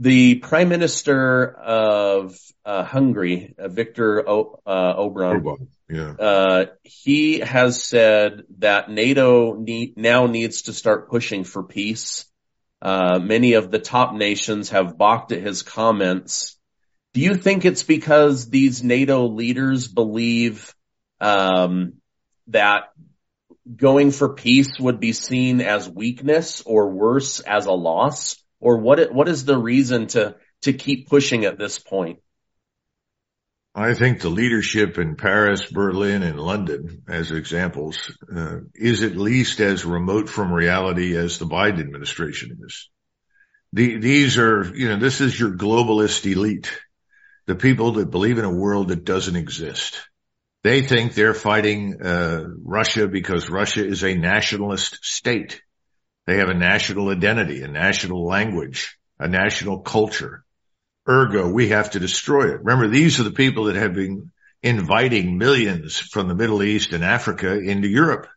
the Prime Minister of uh, Hungary, uh, Viktor o- uh, Orban, Orban, yeah. uh, he has said that NATO need, now needs to start pushing for peace. Uh, many of the top nations have balked at his comments. Do you think it's because these NATO leaders believe um, that going for peace would be seen as weakness or worse as a loss? Or what, what is the reason to, to keep pushing at this point? I think the leadership in Paris, Berlin, and London, as examples, uh, is at least as remote from reality as the Biden administration is. The, these are, you know, this is your globalist elite, the people that believe in a world that doesn't exist. They think they're fighting uh, Russia because Russia is a nationalist state. They have a national identity, a national language, a national culture. Ergo, we have to destroy it. Remember, these are the people that have been inviting millions from the Middle East and Africa into Europe.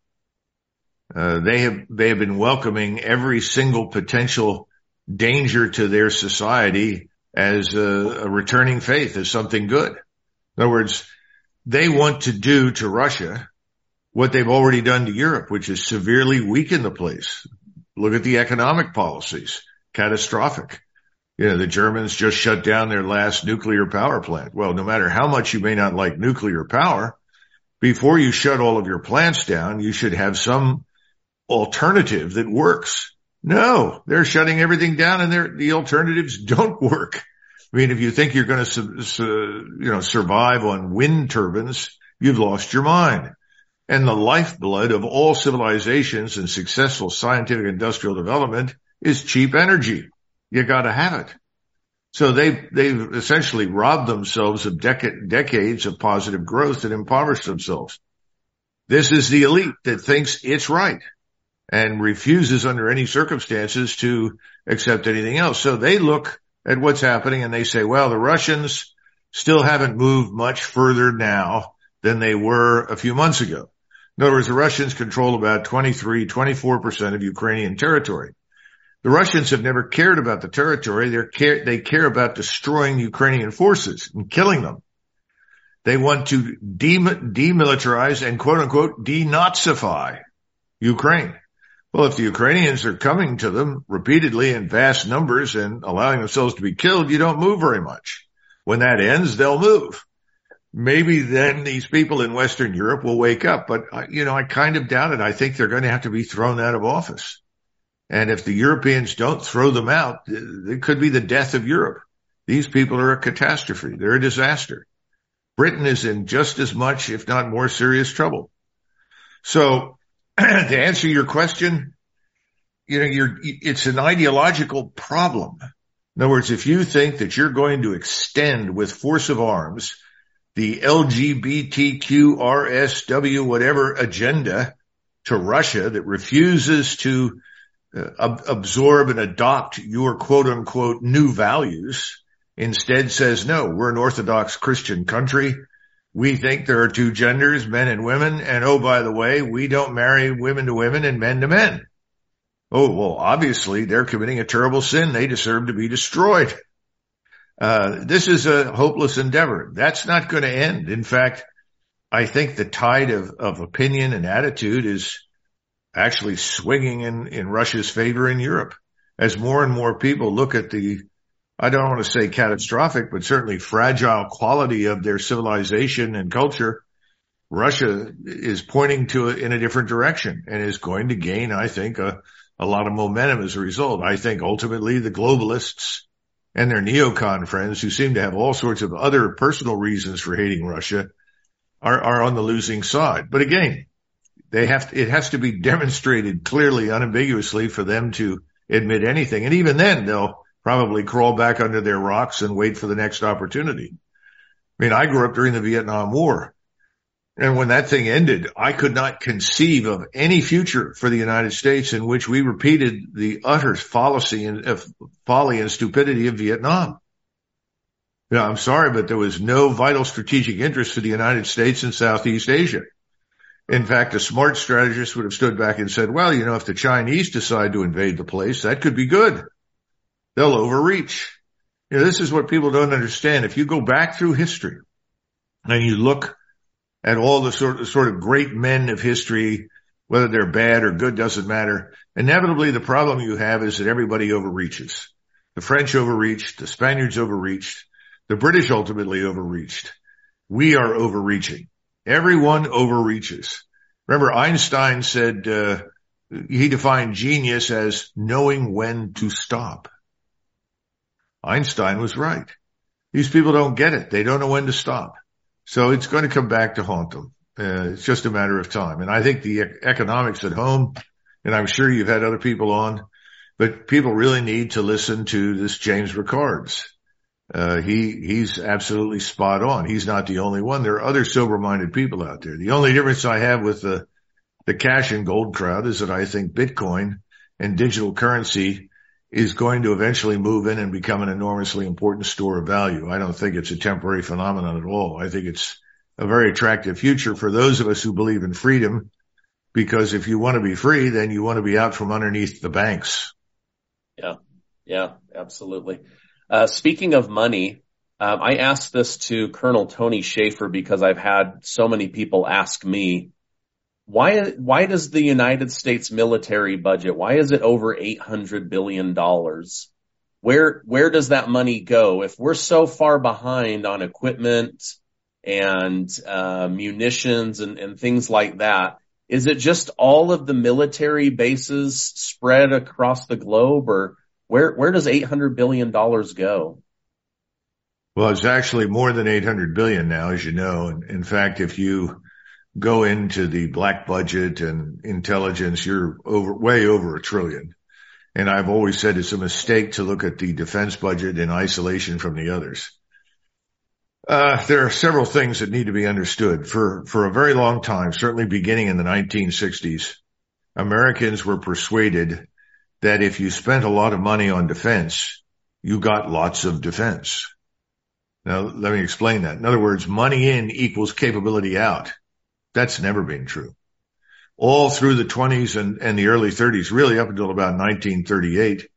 Uh, they have they have been welcoming every single potential danger to their society as a, a returning faith, as something good. In other words, they want to do to Russia what they've already done to Europe, which is severely weaken the place. Look at the economic policies. Catastrophic. You know, the Germans just shut down their last nuclear power plant. Well, no matter how much you may not like nuclear power, before you shut all of your plants down, you should have some alternative that works. No, they're shutting everything down and the alternatives don't work. I mean, if you think you're going to, you know, survive on wind turbines, you've lost your mind. And the lifeblood of all civilizations and successful scientific industrial development is cheap energy. You got to have it. So they they've essentially robbed themselves of dec- decades of positive growth and impoverished themselves. This is the elite that thinks it's right and refuses under any circumstances to accept anything else. So they look at what's happening and they say, well, the Russians still haven't moved much further now than they were a few months ago. In other words, the Russians control about 23, 24% of Ukrainian territory. The Russians have never cared about the territory. They care, they care about destroying Ukrainian forces and killing them. They want to demilitarize and quote unquote denazify Ukraine. Well, if the Ukrainians are coming to them repeatedly in vast numbers and allowing themselves to be killed, you don't move very much. When that ends, they'll move. Maybe then these people in Western Europe will wake up, but you know, I kind of doubt it. I think they're going to have to be thrown out of office. And if the Europeans don't throw them out, it could be the death of Europe. These people are a catastrophe. They're a disaster. Britain is in just as much, if not more serious trouble. So to answer your question, you know, you're, it's an ideological problem. In other words, if you think that you're going to extend with force of arms the LGBTQRSW whatever agenda to Russia that refuses to uh, absorb and adopt your quote unquote new values, instead says, no, we're an Orthodox Christian country. We think there are two genders, men and women. And oh, by the way, we don't marry women to women and men to men. Oh, well, obviously they're committing a terrible sin. They deserve to be destroyed. Uh, this is a hopeless endeavor. That's not going to end. In fact, I think the tide of, of opinion and attitude is actually swinging in, in Russia's favor in Europe as more and more people look at the, I don't want to say catastrophic, but certainly fragile quality of their civilization and culture. Russia is pointing to it in a different direction and is going to gain, I think, a, a lot of momentum as a result. I think ultimately the globalists and their neocon friends who seem to have all sorts of other personal reasons for hating Russia are, are on the losing side. But again, they have to, it has to be demonstrated clearly, unambiguously for them to admit anything. And even then they'll probably crawl back under their rocks and wait for the next opportunity. I mean, I grew up during the Vietnam War. And when that thing ended, I could not conceive of any future for the United States in which we repeated the utter fallacy and uh, folly and stupidity of Vietnam. I'm sorry, but there was no vital strategic interest for the United States in Southeast Asia. In fact, a smart strategist would have stood back and said, well, you know, if the Chinese decide to invade the place, that could be good. They'll overreach. You know, this is what people don't understand. If you go back through history and you look at all the sort of, sort of great men of history, whether they're bad or good doesn't matter. Inevitably, the problem you have is that everybody overreaches. The French overreached, the Spaniards overreached, the British ultimately overreached. We are overreaching. Everyone overreaches. Remember, Einstein said uh, he defined genius as knowing when to stop. Einstein was right. These people don't get it. They don't know when to stop. So it's going to come back to haunt them. Uh, it's just a matter of time. And I think the economics at home, and I'm sure you've had other people on, but people really need to listen to this James Rickards. Uh, he, he's absolutely spot on. He's not the only one. There are other sober minded people out there. The only difference I have with the, the cash and gold crowd is that I think Bitcoin and digital currency is going to eventually move in and become an enormously important store of value. I don't think it's a temporary phenomenon at all. I think it's a very attractive future for those of us who believe in freedom. Because if you want to be free, then you want to be out from underneath the banks. Yeah. Yeah, absolutely. Uh, speaking of money, um, I asked this to Colonel Tony Shaffer because I've had so many people ask me, why, why does the United States military budget, why is it over $800 billion? Where, where does that money go? If we're so far behind on equipment, and uh, munitions and, and things like that. Is it just all of the military bases spread across the globe or where, where does $800 billion go? Well, it's actually more than 800 billion now, as you know. In fact, if you go into the black budget and intelligence, you're over, way over a trillion. And I've always said it's a mistake to look at the defense budget in isolation from the others. Uh, there are several things that need to be understood. For, for a very long time, certainly beginning in the 1960s, Americans were persuaded that if you spent a lot of money on defense, you got lots of defense. Now, let me explain that. In other words, money in equals capability out. That's never been true. All through the 20s and, and the early 30s, really up until about 1938,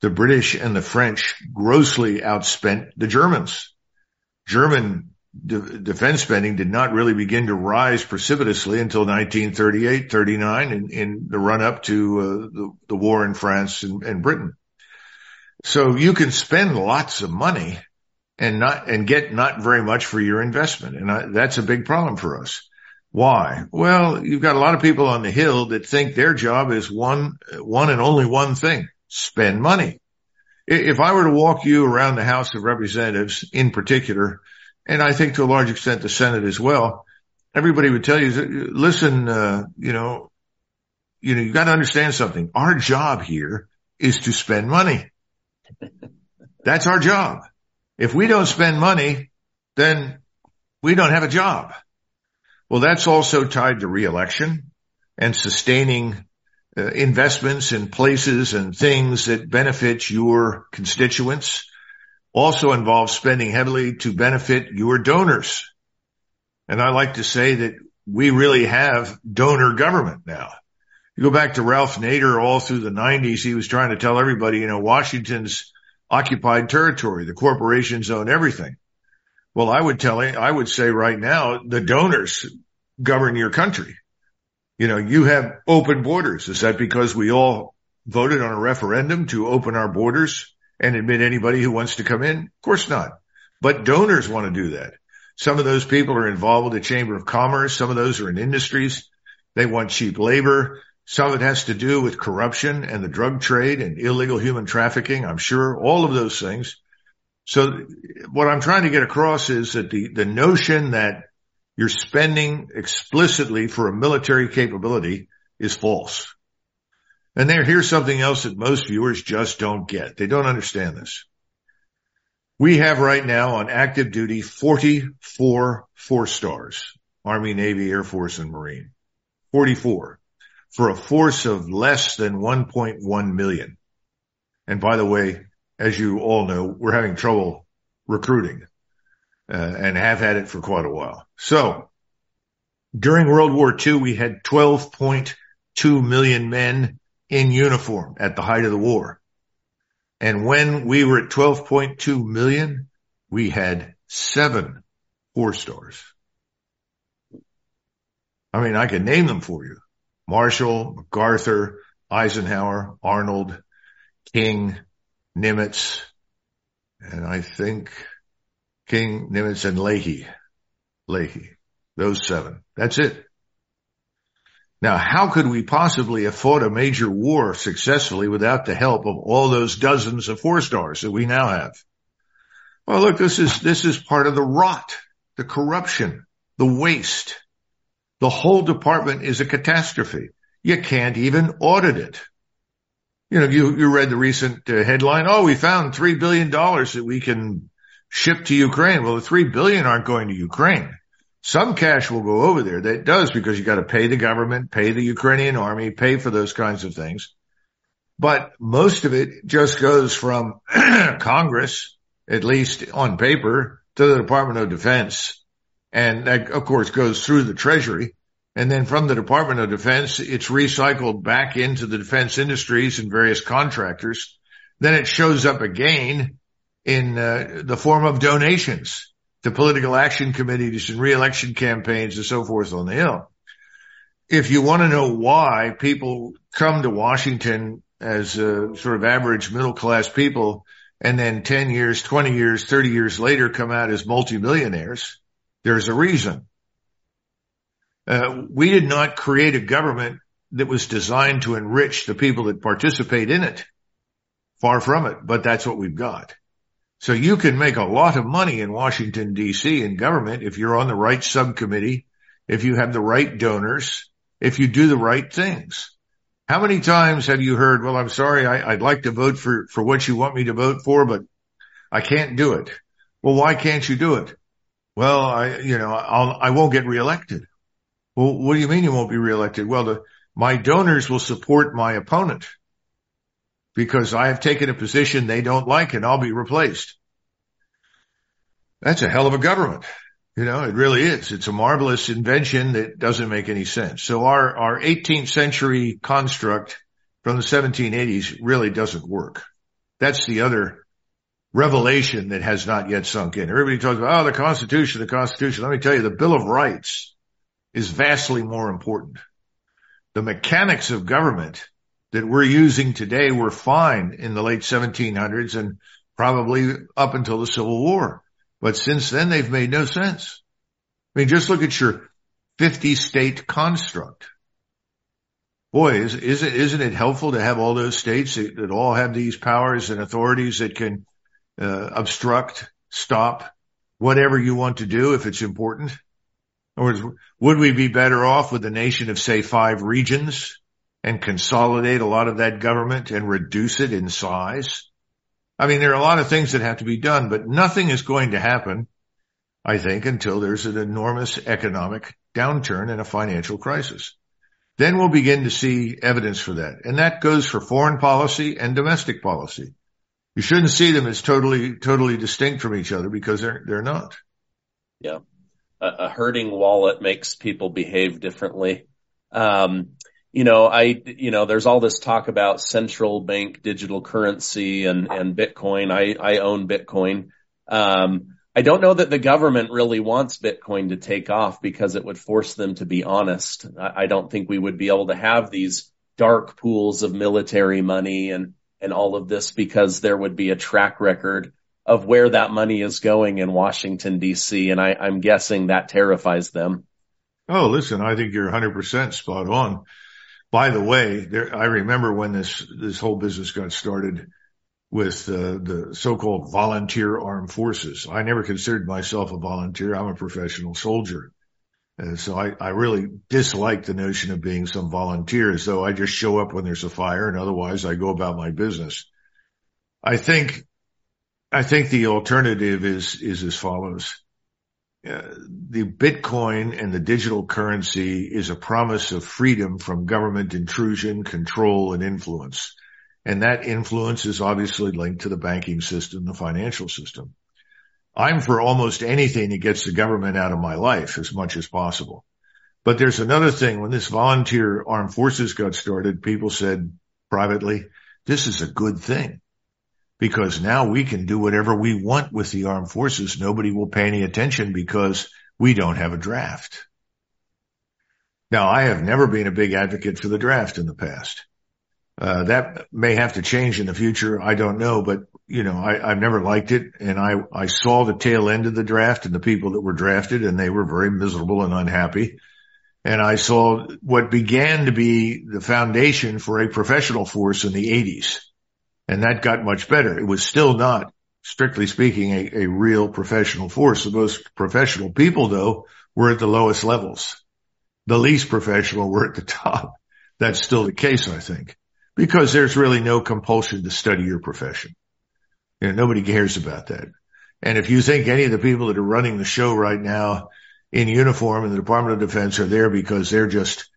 the British and the French grossly outspent the Germans. German de- defense spending did not really begin to rise precipitously until 1938, 39 in, in the run up to uh, the, the, war in France and, and Britain. So you can spend lots of money and not, and get not very much for your investment. And I, that's a big problem for us. Why? Well, you've got a lot of people on the hill that think their job is one, one and only one thing, spend money if I were to walk you around the House of Representatives in particular, and I think to a large extent the Senate as well, everybody would tell you, listen, uh, you know, you know, you got to understand something. Our job here is to spend money. That's our job. If we don't spend money, then we don't have a job. Well, that's also tied to reelection and sustaining uh, investments in places and things that benefit your constituents also involves spending heavily to benefit your donors. And I like to say that we really have donor government now. You go back to Ralph Nader all through the nineties. He was trying to tell everybody, you know, Washington's occupied territory. The corporations own everything. Well, I would tell you, I would say right now, the donors govern your country you know, you have open borders. Is that because we all voted on a referendum to open our borders and admit anybody who wants to come in? Of course not. But donors want to do that. Some of those people are involved with the Chamber of Commerce. Some of those are in industries. They want cheap labor. Some of it has to do with corruption and the drug trade and illegal human trafficking. I'm sure all of those things. So what I'm trying to get across is that the, the notion that you're spending explicitly for a military capability is false. And there, here's something else that most viewers just don't get. They don't understand this. We have right now on active duty 44 four stars, Army, Navy, Air Force, and Marine. 44 for a force of less than 1.1 million. And by the way, as you all know, we're having trouble recruiting uh, and have had it for quite a while. So during World War II, we had 12.2 million men in uniform at the height of the war. And when we were at 12.2 million, we had seven four stars. I mean, I can name them for you. Marshall, MacArthur, Eisenhower, Arnold, King, Nimitz, and I think King, Nimitz, and Leahy. Leahy. Those seven. That's it. Now, how could we possibly have fought a major war successfully without the help of all those dozens of four stars that we now have? Well, look, this is, this is part of the rot, the corruption, the waste. The whole department is a catastrophe. You can't even audit it. You know, you, you read the recent uh, headline. Oh, we found $3 billion that we can ship to Ukraine. Well, the 3 billion aren't going to Ukraine. Some cash will go over there. That does because you got to pay the government, pay the Ukrainian army, pay for those kinds of things. But most of it just goes from Congress, at least on paper, to the Department of Defense. And that, of course, goes through the Treasury. And then from the Department of Defense, it's recycled back into the defense industries and various contractors. Then it shows up again in uh, the form of donations to political action committees and reelection campaigns and so forth on the Hill. If you want to know why people come to Washington as uh, sort of average middle class people and then 10 years, 20 years, 30 years later come out as multimillionaires, there's a reason. Uh, we did not create a government that was designed to enrich the people that participate in it. Far from it, but that's what we've got. So you can make a lot of money in Washington DC in government if you're on the right subcommittee, if you have the right donors, if you do the right things. How many times have you heard, well, I'm sorry, I, would like to vote for, for what you want me to vote for, but I can't do it. Well, why can't you do it? Well, I, you know, I'll, I won't get reelected. Well, what do you mean you won't be reelected? Well, the, my donors will support my opponent because I have taken a position they don't like and I'll be replaced. That's a hell of a government. You know, it really is. It's a marvelous invention that doesn't make any sense. So our, our 18th century construct from the 1780s really doesn't work. That's the other revelation that has not yet sunk in. Everybody talks about, oh, the Constitution, the Constitution. Let me tell you, the Bill of Rights is vastly more important. The mechanics of government that we're using today were fine in the late 1700s and probably up until the Civil War. But since then, they've made no sense. I mean, just look at your 50 state construct. Boy, is, is it, isn't it helpful to have all those states that, that all have these powers and authorities that can uh, obstruct, stop, whatever you want to do if it's important? Or would we be better off with a nation of say five regions and consolidate a lot of that government and reduce it in size. I mean, there are a lot of things that have to be done, but nothing is going to happen, I think, until there's an enormous economic downturn and a financial crisis. Then we'll begin to see evidence for that. And that goes for foreign policy and domestic policy. You shouldn't see them as totally, totally distinct from each other because they're, they're not. Yeah. A, hurting wallet makes people behave differently. Um, you know, I, you know, there's all this talk about central bank digital currency and, and Bitcoin. I, I own Bitcoin. Um, I don't know that the government really wants Bitcoin to take off because it would force them to be honest. I, I don't think we would be able to have these dark pools of military money and, and all of this because there would be a track record of where that money is going in Washington DC. And I, I'm guessing that terrifies them. Oh, listen, I think you're 100% spot on. By the way, there, I remember when this, this whole business got started with uh, the so-called volunteer armed forces. I never considered myself a volunteer. I'm a professional soldier. And so I, I really dislike the notion of being some volunteer as though I just show up when there's a fire and otherwise I go about my business. I think, I think the alternative is, is as follows. Uh, the Bitcoin and the digital currency is a promise of freedom from government intrusion, control, and influence. And that influence is obviously linked to the banking system, the financial system. I'm for almost anything that gets the government out of my life as much as possible. But there's another thing. When this volunteer armed forces got started, people said privately, this is a good thing because now we can do whatever we want with the armed forces. Nobody will pay any attention because we don't have a draft. Now, I have never been a big advocate for the draft in the past. Uh, that may have to change in the future. I don't know, but you know, I, have never liked it. And I, I saw the tail end of the draft and the people that were drafted and they were very miserable and unhappy. And I saw what began to be the foundation for a professional force in the eighties. And that got much better. It was still not, strictly speaking, a, a real professional force. The most professional people though were at the lowest levels. The least professional were at the top. That's still the case, I think because there's really no compulsion to study your profession. You know, nobody cares about that. And if you think any of the people that are running the show right now in uniform in the Department of Defense are there because they're just,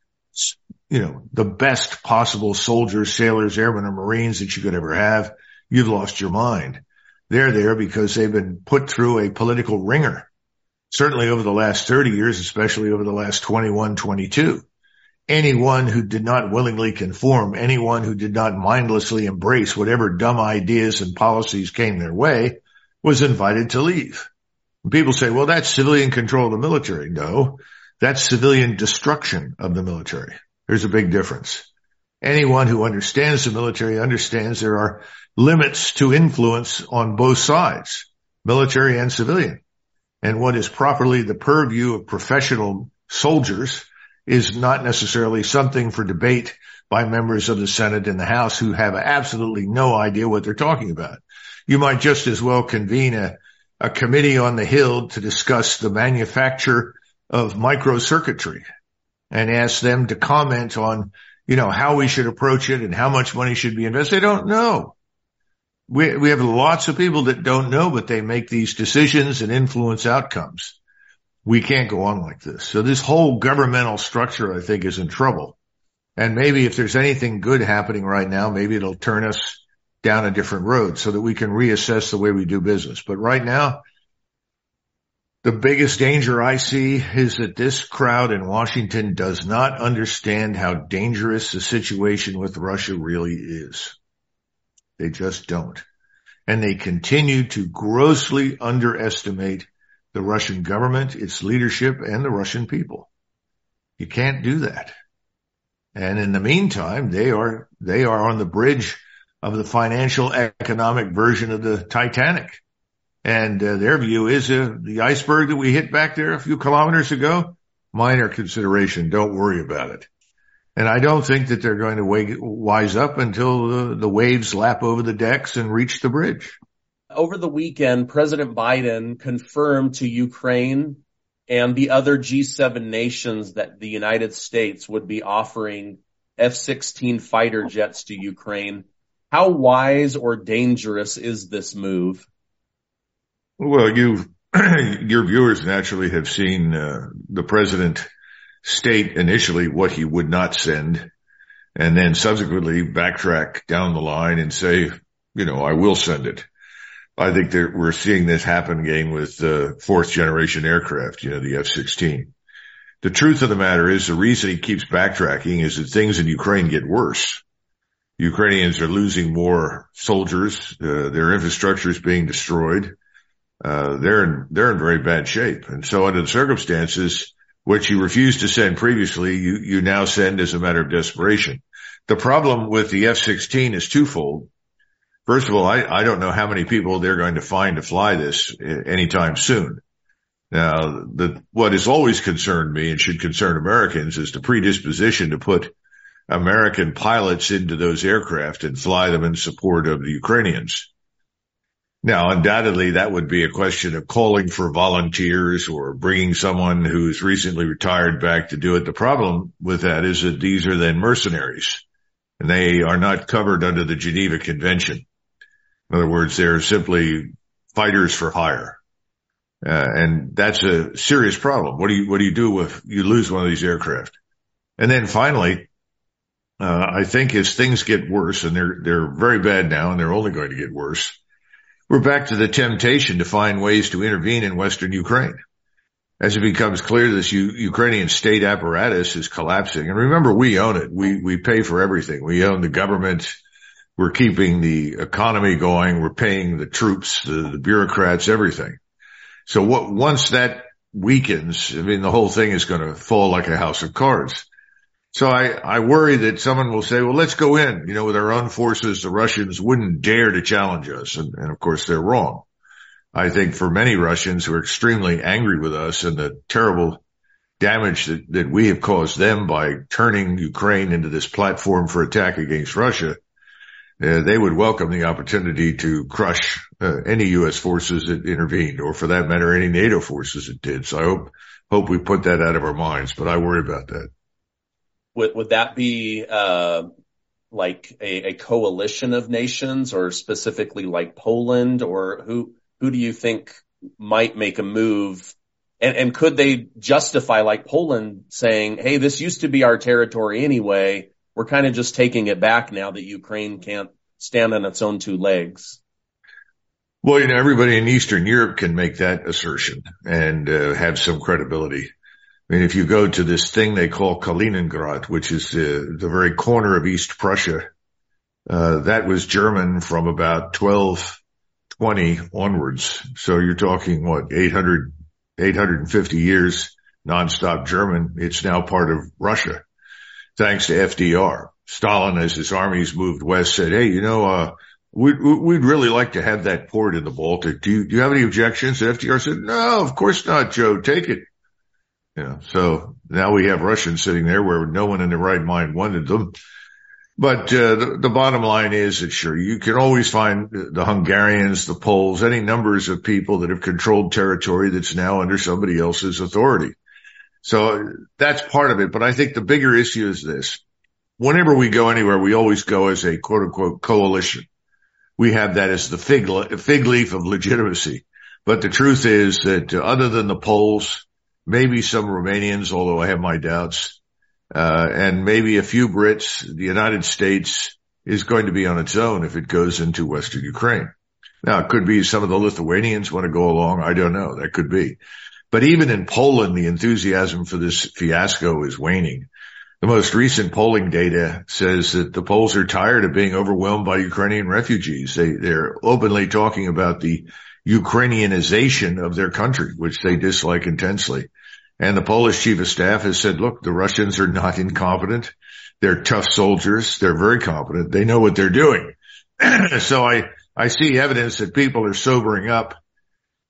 you know, the best possible soldiers, sailors, airmen, or Marines that you could ever have, you've lost your mind. They're there because they've been put through a political wringer, certainly over the last 30 years, especially over the last 21, 22 anyone who did not willingly conform, anyone who did not mindlessly embrace whatever dumb ideas and policies came their way was invited to leave. People say, well, that's civilian control of the military. No, that's civilian destruction of the military. There's a big difference. Anyone who understands the military understands there are limits to influence on both sides, military and civilian. And what is properly the purview of professional soldiers is not necessarily something for debate by members of the Senate and the House who have absolutely no idea what they're talking about. You might just as well convene a, a committee on the Hill to discuss the manufacture of microcircuitry and ask them to comment on, you know, how we should approach it and how much money should be invested. They don't know. We, we have lots of people that don't know, but they make these decisions and influence outcomes we can't go on like this. So this whole governmental structure, I think, is in trouble. And maybe if there's anything good happening right now, maybe it'll turn us down a different road so that we can reassess the way we do business. But right now, the biggest danger I see is that this crowd in Washington does not understand how dangerous the situation with Russia really is. They just don't. And they continue to grossly underestimate the Russian government, its leadership, and the Russian people. You can't do that. And in the meantime, they are, they are on the bridge of the financial economic version of the Titanic. And uh, their view is uh, the iceberg that we hit back there a few kilometers ago, minor consideration. Don't worry about it. And I don't think that they're going to wake, wise up until the, the waves lap over the decks and reach the bridge over the weekend, President Biden confirmed to Ukraine and the other G7 nations that the United States would be offering F-16 fighter jets to Ukraine. How wise or dangerous is this move? Well, you, your viewers naturally have seen uh, the president state initially what he would not send and then subsequently backtrack down the line and say, you know, I will send it. I think that we're seeing this happen again with uh, fourth generation aircraft, you know, the F-16. The truth of the matter is the reason he keeps backtracking is that things in Ukraine get worse. Ukrainians are losing more soldiers. Uh, their infrastructure is being destroyed. Uh, they're in, they're in very bad shape. And so under the circumstances, which you refused to send previously, you, you now send as a matter of desperation. The problem with the F-16 is twofold. First of all, I, I don't know how many people they're going to find to fly this anytime soon. Now, the, what has always concerned me and should concern Americans is the predisposition to put American pilots into those aircraft and fly them in support of the Ukrainians. Now, undoubtedly, that would be a question of calling for volunteers or bringing someone who's recently retired back to do it. The problem with that is that these are then mercenaries and they are not covered under the Geneva Convention. In other words, they're simply fighters for hire. Uh, and that's a serious problem. What do you, what do you do if you lose one of these aircraft? And then finally, uh, I think as things get worse and they're, they're very bad now and they're only going to get worse, we're back to the temptation to find ways to intervene in Western Ukraine. As it becomes clear this U- Ukrainian state apparatus is collapsing. And remember, we own it. We, we pay for everything. We own the government, We're keeping the economy going. We're paying the troops, the, the bureaucrats, everything. So what, once that weakens, I mean, the whole thing is going to fall like a house of cards. So I, I worry that someone will say, well, let's go in, you know, with our own forces. The Russians wouldn't dare to challenge us. And, and of course they're wrong. I think for many Russians who are extremely angry with us and the terrible damage that, that we have caused them by turning Ukraine into this platform for attack against Russia, uh, they would welcome the opportunity to crush uh, any U.S. forces that intervened, or for that matter, any NATO forces that did. So I hope hope we put that out of our minds. But I worry about that. Would would that be uh, like a, coalition of nations, or specifically like Poland, or who who do you think might make a move? And, and could they justify like Poland saying, Hey, this used to be our territory anyway. We're kind of just taking it back now that Ukraine can't stand on its own two legs. Well, you know, everybody in Eastern Europe can make that assertion and uh, have some credibility. I mean, if you go to this thing they call Kaliningrad, which is uh, the very corner of East Prussia, uh, that was German from about 1220 onwards. So you're talking what, 800, 850 years nonstop German. It's now part of Russia thanks to FDR. Stalin, as his armies moved west, said, Hey, you know, uh, we'd, we'd really like to have that port in the Baltic. Do you, do you have any objections? And FDR said, no, of course not, Joe. Take it. You know, so now we have Russians sitting there where no one in their right mind wanted them. But uh, the, the, bottom line is that sure, you can always find the Hungarians, the Poles, any numbers of people that have controlled territory that's now under somebody else's authority. So that's part of it. But I think the bigger issue is this. Whenever we go anywhere, we always go as a quote unquote coalition. We have that as the fig, fig leaf of legitimacy. But the truth is that other than the Poles, maybe some Romanians, although I have my doubts, uh, and maybe a few Brits, the United States is going to be on its own if it goes into Western Ukraine. Now, it could be some of the Lithuanians want to go along. I don't know. That could be. But even in Poland, the enthusiasm for this fiasco is waning. The most recent polling data says that the Poles are tired of being overwhelmed by Ukrainian refugees. They, they're openly talking about the Ukrainianization of their country, which they dislike intensely. And the Polish chief of staff has said, look, the Russians are not incompetent. They're tough soldiers. They're very competent. They know what they're doing. so I, I see evidence that people are sobering up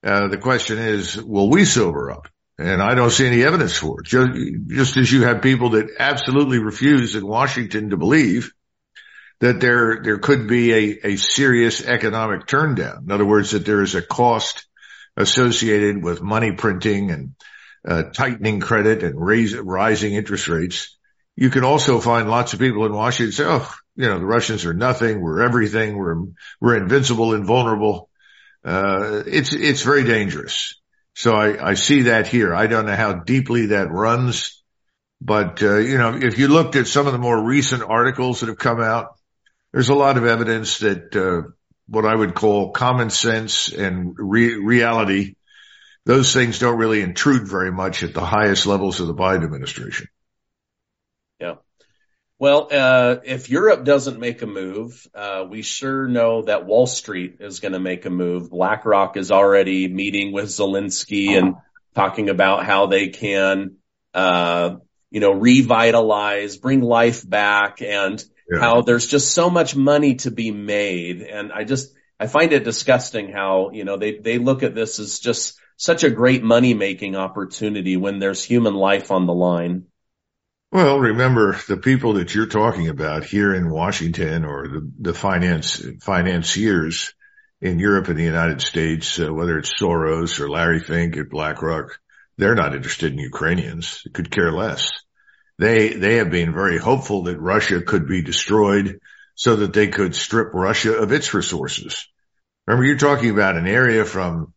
uh, the question is, will we sober up? And I don't see any evidence for it. Just, just as you have people that absolutely refuse in Washington to believe that there, there could be a, a serious economic turndown. In other words, that there is a cost associated with money printing and uh, tightening credit and raise, rising interest rates. You can also find lots of people in Washington say, oh, you know, the Russians are nothing. We're everything. We're, we're invincible, invulnerable uh, it's, it's very dangerous. So I, I see that here. I don't know how deeply that runs, but, uh, you know, if you looked at some of the more recent articles that have come out, there's a lot of evidence that, uh, what I would call common sense and re- reality, those things don't really intrude very much at the highest levels of the Biden administration. Yeah. Well, uh, if Europe doesn't make a move, uh, we sure know that Wall Street is going to make a move. BlackRock is already meeting with Zelensky and talking about how they can, uh, you know, revitalize, bring life back and yeah. how there's just so much money to be made. And I just, I find it disgusting how, you know, they, they look at this as just such a great money making opportunity when there's human life on the line. Well, remember the people that you're talking about here in Washington or the, the finance, financiers in Europe and the United States, uh, whether it's Soros or Larry Fink at BlackRock, they're not interested in Ukrainians. Could care less. They, they have been very hopeful that Russia could be destroyed so that they could strip Russia of its resources. Remember, you're talking about an area from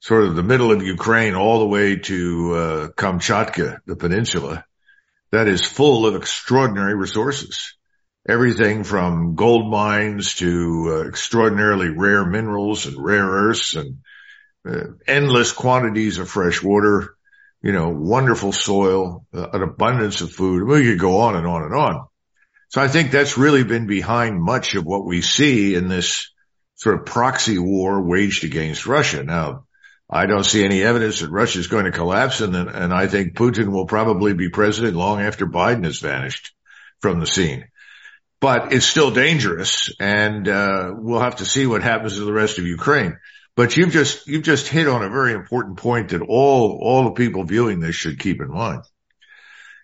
sort of the middle of Ukraine all the way to uh, Kamchatka, the peninsula that is full of extraordinary resources. Everything from gold mines to uh, extraordinarily rare minerals and rare earths and uh, endless quantities of fresh water, you know, wonderful soil, uh, an abundance of food. We could go on and on and on. So I think that's really been behind much of what we see in this sort of proxy war waged against Russia. Now, I don't see any evidence that Russia is going to collapse, and and I think Putin will probably be president long after Biden has vanished from the scene. But it's still dangerous, and uh, we'll have to see what happens to the rest of Ukraine. But you've just you've just hit on a very important point that all all the people viewing this should keep in mind.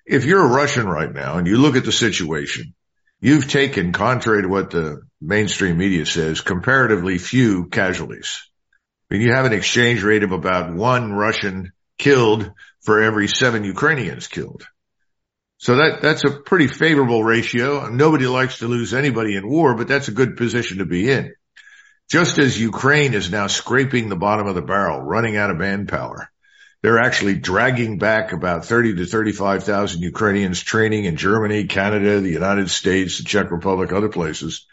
If you're a Russian right now and you look at the situation, you've taken, contrary to what the mainstream media says, comparatively few casualties. I mean, you have an exchange rate of about one Russian killed for every seven Ukrainians killed. So that, that's a pretty favorable ratio. Nobody likes to lose anybody in war, but that's a good position to be in. Just as Ukraine is now scraping the bottom of the barrel, running out of manpower, they're actually dragging back about 30 to 35,000 Ukrainians training in Germany, Canada, the United States, the Czech Republic, other places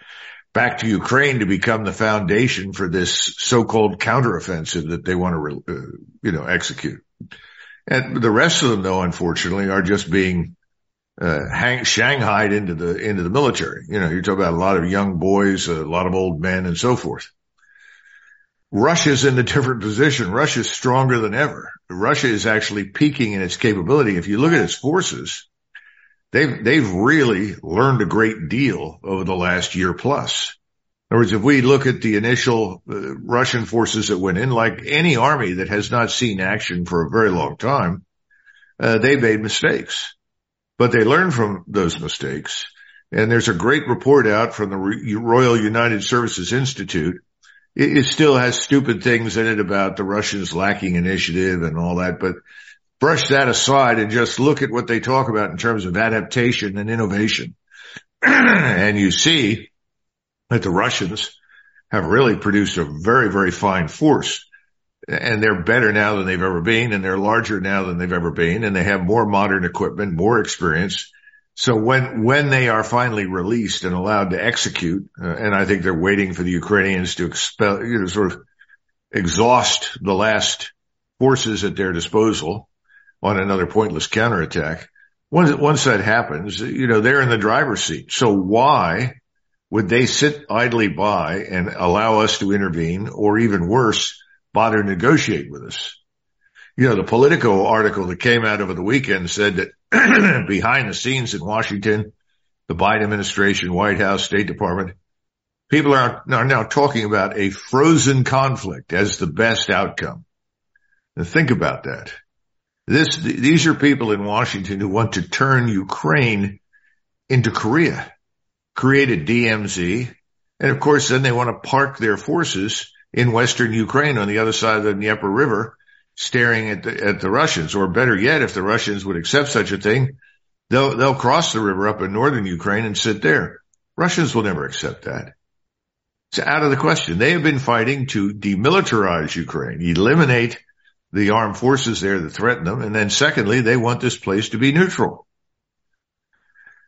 back to Ukraine to become the foundation for this so-called counteroffensive that they want to, uh, you know, execute. And the rest of them, though, unfortunately, are just being uh, hang, shanghaied into the into the military. You know, you're talking about a lot of young boys, a lot of old men, and so forth. Russia's in a different position. Russia's stronger than ever. Russia is actually peaking in its capability. If you look at its forces, they've, they've really learned a great deal over the last year plus. In other words, if we look at the initial uh, Russian forces that went in, like any army that has not seen action for a very long time, uh, they made mistakes, but they learn from those mistakes. And there's a great report out from the Royal United Services Institute. It, it still has stupid things in it about the Russians lacking initiative and all that, but brush that aside and just look at what they talk about in terms of adaptation and innovation. and you see that the Russians have really produced a very, very fine force. And they're better now than they've ever been, and they're larger now than they've ever been, and they have more modern equipment, more experience. So when, when they are finally released and allowed to execute, uh, and I think they're waiting for the Ukrainians to expel, you know, sort of exhaust the last forces at their disposal, on another pointless counterattack. Once, once that happens, you know, they're in the driver's seat. So why would they sit idly by and allow us to intervene or even worse, bother negotiate with us? You know, the Politico article that came out over the weekend said that behind the scenes in Washington, the Biden administration, White House, State Department, people are, are now talking about a frozen conflict as the best outcome. Now think about that. This, these are people in Washington who want to turn Ukraine into Korea, create a DMZ. And of course, then they want to park their forces in Western Ukraine on the other side of the Dnieper River, staring at the, at the Russians. Or better yet, if the Russians would accept such a thing, they'll, they'll cross the river up in northern Ukraine and sit there. Russians will never accept that. It's out of the question. They have been fighting to demilitarize Ukraine, eliminate the armed forces there that threaten them. And then secondly, they want this place to be neutral.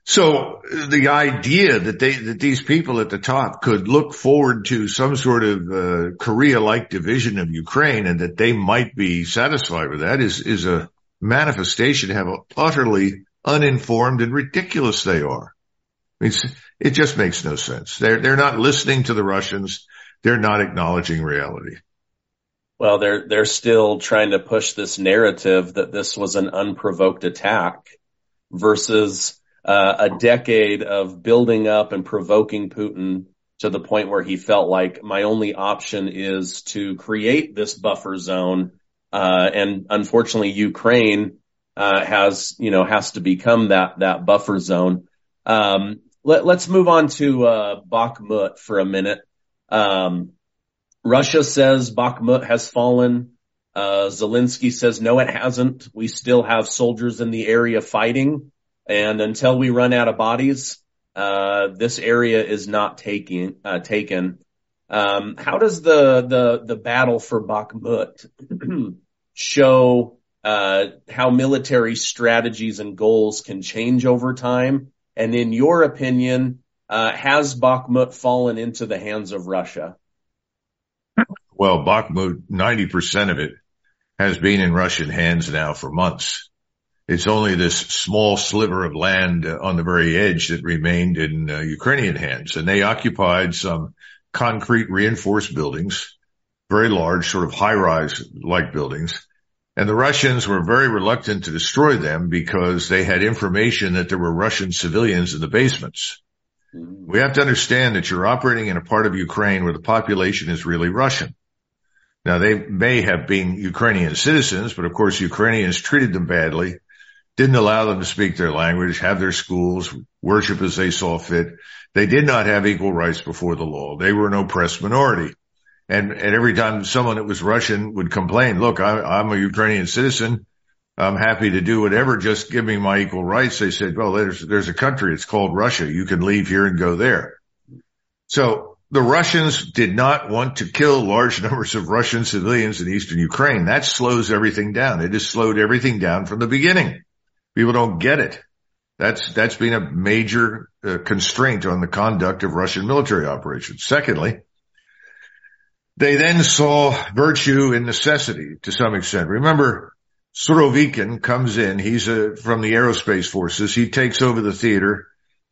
So the idea that they, that these people at the top could look forward to some sort of uh, Korea-like division of Ukraine and that they might be satisfied with that is, is a manifestation of how utterly uninformed and ridiculous they are. I mean, it just makes no sense. They're, they're not listening to the Russians. They're not acknowledging reality. Well, they're they're still trying to push this narrative that this was an unprovoked attack versus uh, a decade of building up and provoking Putin to the point where he felt like my only option is to create this buffer zone. Uh, and unfortunately, Ukraine uh, has you know has to become that that buffer zone. Um, let, us move on to uh, Bakhmut for a minute. Um, Russia says Bakhmut has fallen. Uh, Zelensky says no, it hasn't. We still have soldiers in the area fighting, and until we run out of bodies, uh, this area is not taking uh, taken. Um, how does the the the battle for Bakhmut show uh, how military strategies and goals can change over time? And in your opinion, uh, has Bakhmut fallen into the hands of Russia? Well, Bakhmut, 90% of it has been in Russian hands now for months. It's only this small sliver of land on the very edge that remained in uh, Ukrainian hands. And they occupied some concrete reinforced buildings, very large, sort of high rise like buildings. And the Russians were very reluctant to destroy them because they had information that there were Russian civilians in the basements. Mm-hmm. We have to understand that you're operating in a part of Ukraine where the population is really Russian. Now they may have been Ukrainian citizens, but of course Ukrainians treated them badly didn't allow them to speak their language, have their schools, worship as they saw fit. They did not have equal rights before the law. They were an oppressed minority. And, and every time someone that was Russian would complain, look, I, am a Ukrainian citizen. I'm happy to do whatever. Just give me my equal rights. They said, well, there's, there's a country. It's called Russia. You can leave here and go there. So the Russians did not want to kill large numbers of Russian civilians in eastern Ukraine. That slows everything down. It has slowed everything down from the beginning. People don't get it. That's, that's been a major uh, constraint on the conduct of Russian military operations. Secondly, they then saw virtue in necessity to some extent. Remember, Surovikin comes in. He's a, uh, from the aerospace forces. He takes over the theater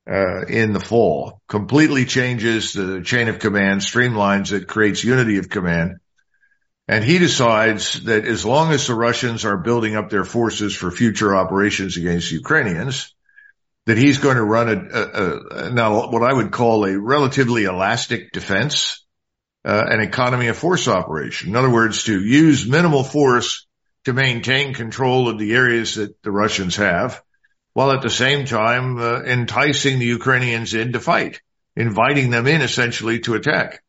uh, in the fall, completely changes the chain of command, streamlines it, creates unity of command. And he decides that as long as the Russians are building up their forces for future operations against Ukrainians, that he's going to run a, a, a now what I would call a relatively elastic defense, uh, an economy of force operation. In other words, to use minimal force to maintain control of the areas that the Russians have, while at the same time uh, enticing the Ukrainians in to fight, inviting them in essentially to attack.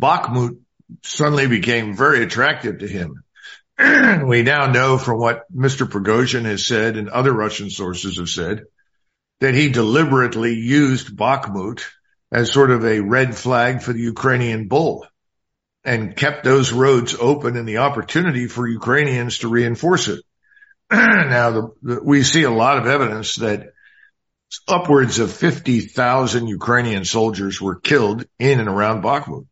Bakhmut suddenly became very attractive to him. we now know from what Mr. Prigozhin has said and other Russian sources have said that he deliberately used Bakhmut as sort of a red flag for the Ukrainian bull and kept those roads open and the opportunity for Ukrainians to reinforce it. now the, the, we see a lot of evidence that upwards of 50,000 Ukrainian soldiers were killed in and around Bakhmut.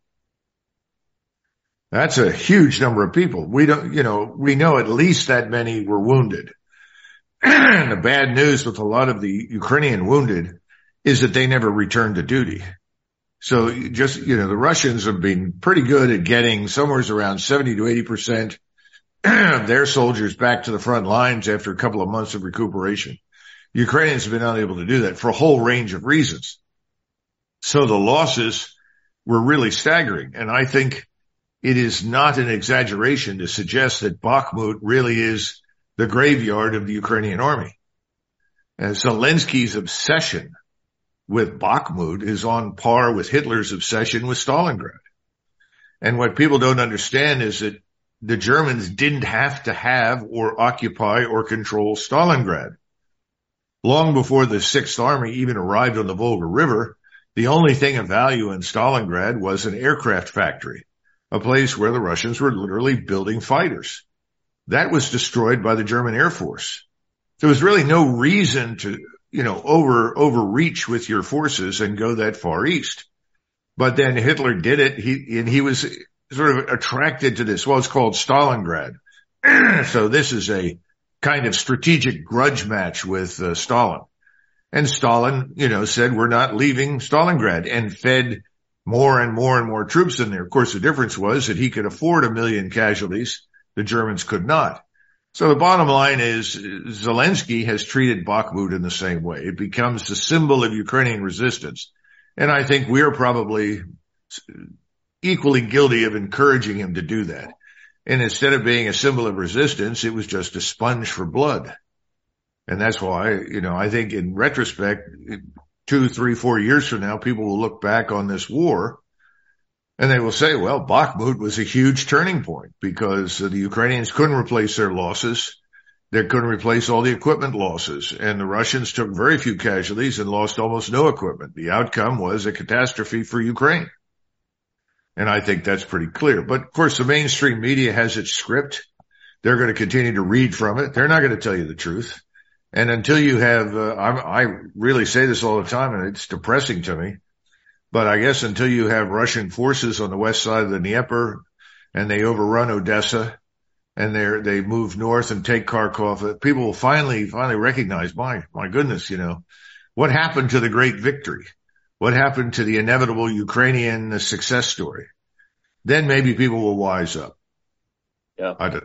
That's a huge number of people. We don't, you know, we know at least that many were wounded. the bad news with a lot of the Ukrainian wounded is that they never returned to duty. So just, you know, the Russians have been pretty good at getting somewhere around 70 to 80% of their soldiers back to the front lines after a couple of months of recuperation. Ukrainians have been unable to do that for a whole range of reasons. So the losses were really staggering. And I think it is not an exaggeration to suggest that Bakhmut really is the graveyard of the Ukrainian army. And Zelensky's obsession with Bakhmut is on par with Hitler's obsession with Stalingrad. And what people don't understand is that the Germans didn't have to have or occupy or control Stalingrad. Long before the Sixth Army even arrived on the Volga River, the only thing of value in Stalingrad was an aircraft factory a place where the Russians were literally building fighters. That was destroyed by the German Air Force. There was really no reason to, you know, over, overreach with your forces and go that far east. But then Hitler did it. He, and he was sort of attracted to this. Well, it's called Stalingrad. so this is a kind of strategic grudge match with uh, Stalin. And Stalin, you know, said, we're not leaving Stalingrad and fed more and more and more troops in there. Of course, the difference was that he could afford a million casualties. The Germans could not. So the bottom line is Zelensky has treated Bakhmut in the same way. It becomes the symbol of Ukrainian resistance. And I think we're probably equally guilty of encouraging him to do that. And instead of being a symbol of resistance, it was just a sponge for blood. And that's why, you know, I think in retrospect, two, three, four years from now, people will look back on this war and they will say, well, Bakhmut was a huge turning point because the Ukrainians couldn't replace their losses. They couldn't replace all the equipment losses and the Russians took very few casualties and lost almost no equipment. The outcome was a catastrophe for Ukraine. And I think that's pretty clear. But of course, the mainstream media has its script. They're going to continue to read from it. They're not going to tell you the truth. And until you have, uh, I, I really say this all the time and it's depressing to me, but I guess until you have Russian forces on the west side of the Dnieper and they overrun Odessa and they they move north and take Kharkov, people will finally finally recognize, my my goodness, you know, what happened to the great victory? What happened to the inevitable Ukrainian success story? Then maybe people will wise up. Yeah. I don't.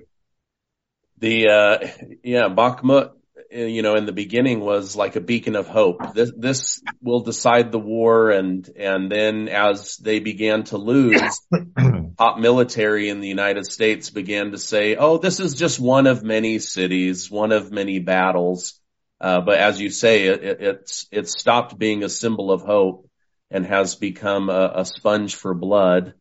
The uh, yeah, Bakhmut you know, in the beginning was like a beacon of hope. This, this will decide the war. And, and then as they began to lose, top military in the United States began to say, Oh, this is just one of many cities, one of many battles. Uh, but as you say, it, it, it's, it's stopped being a symbol of hope and has become a, a sponge for blood.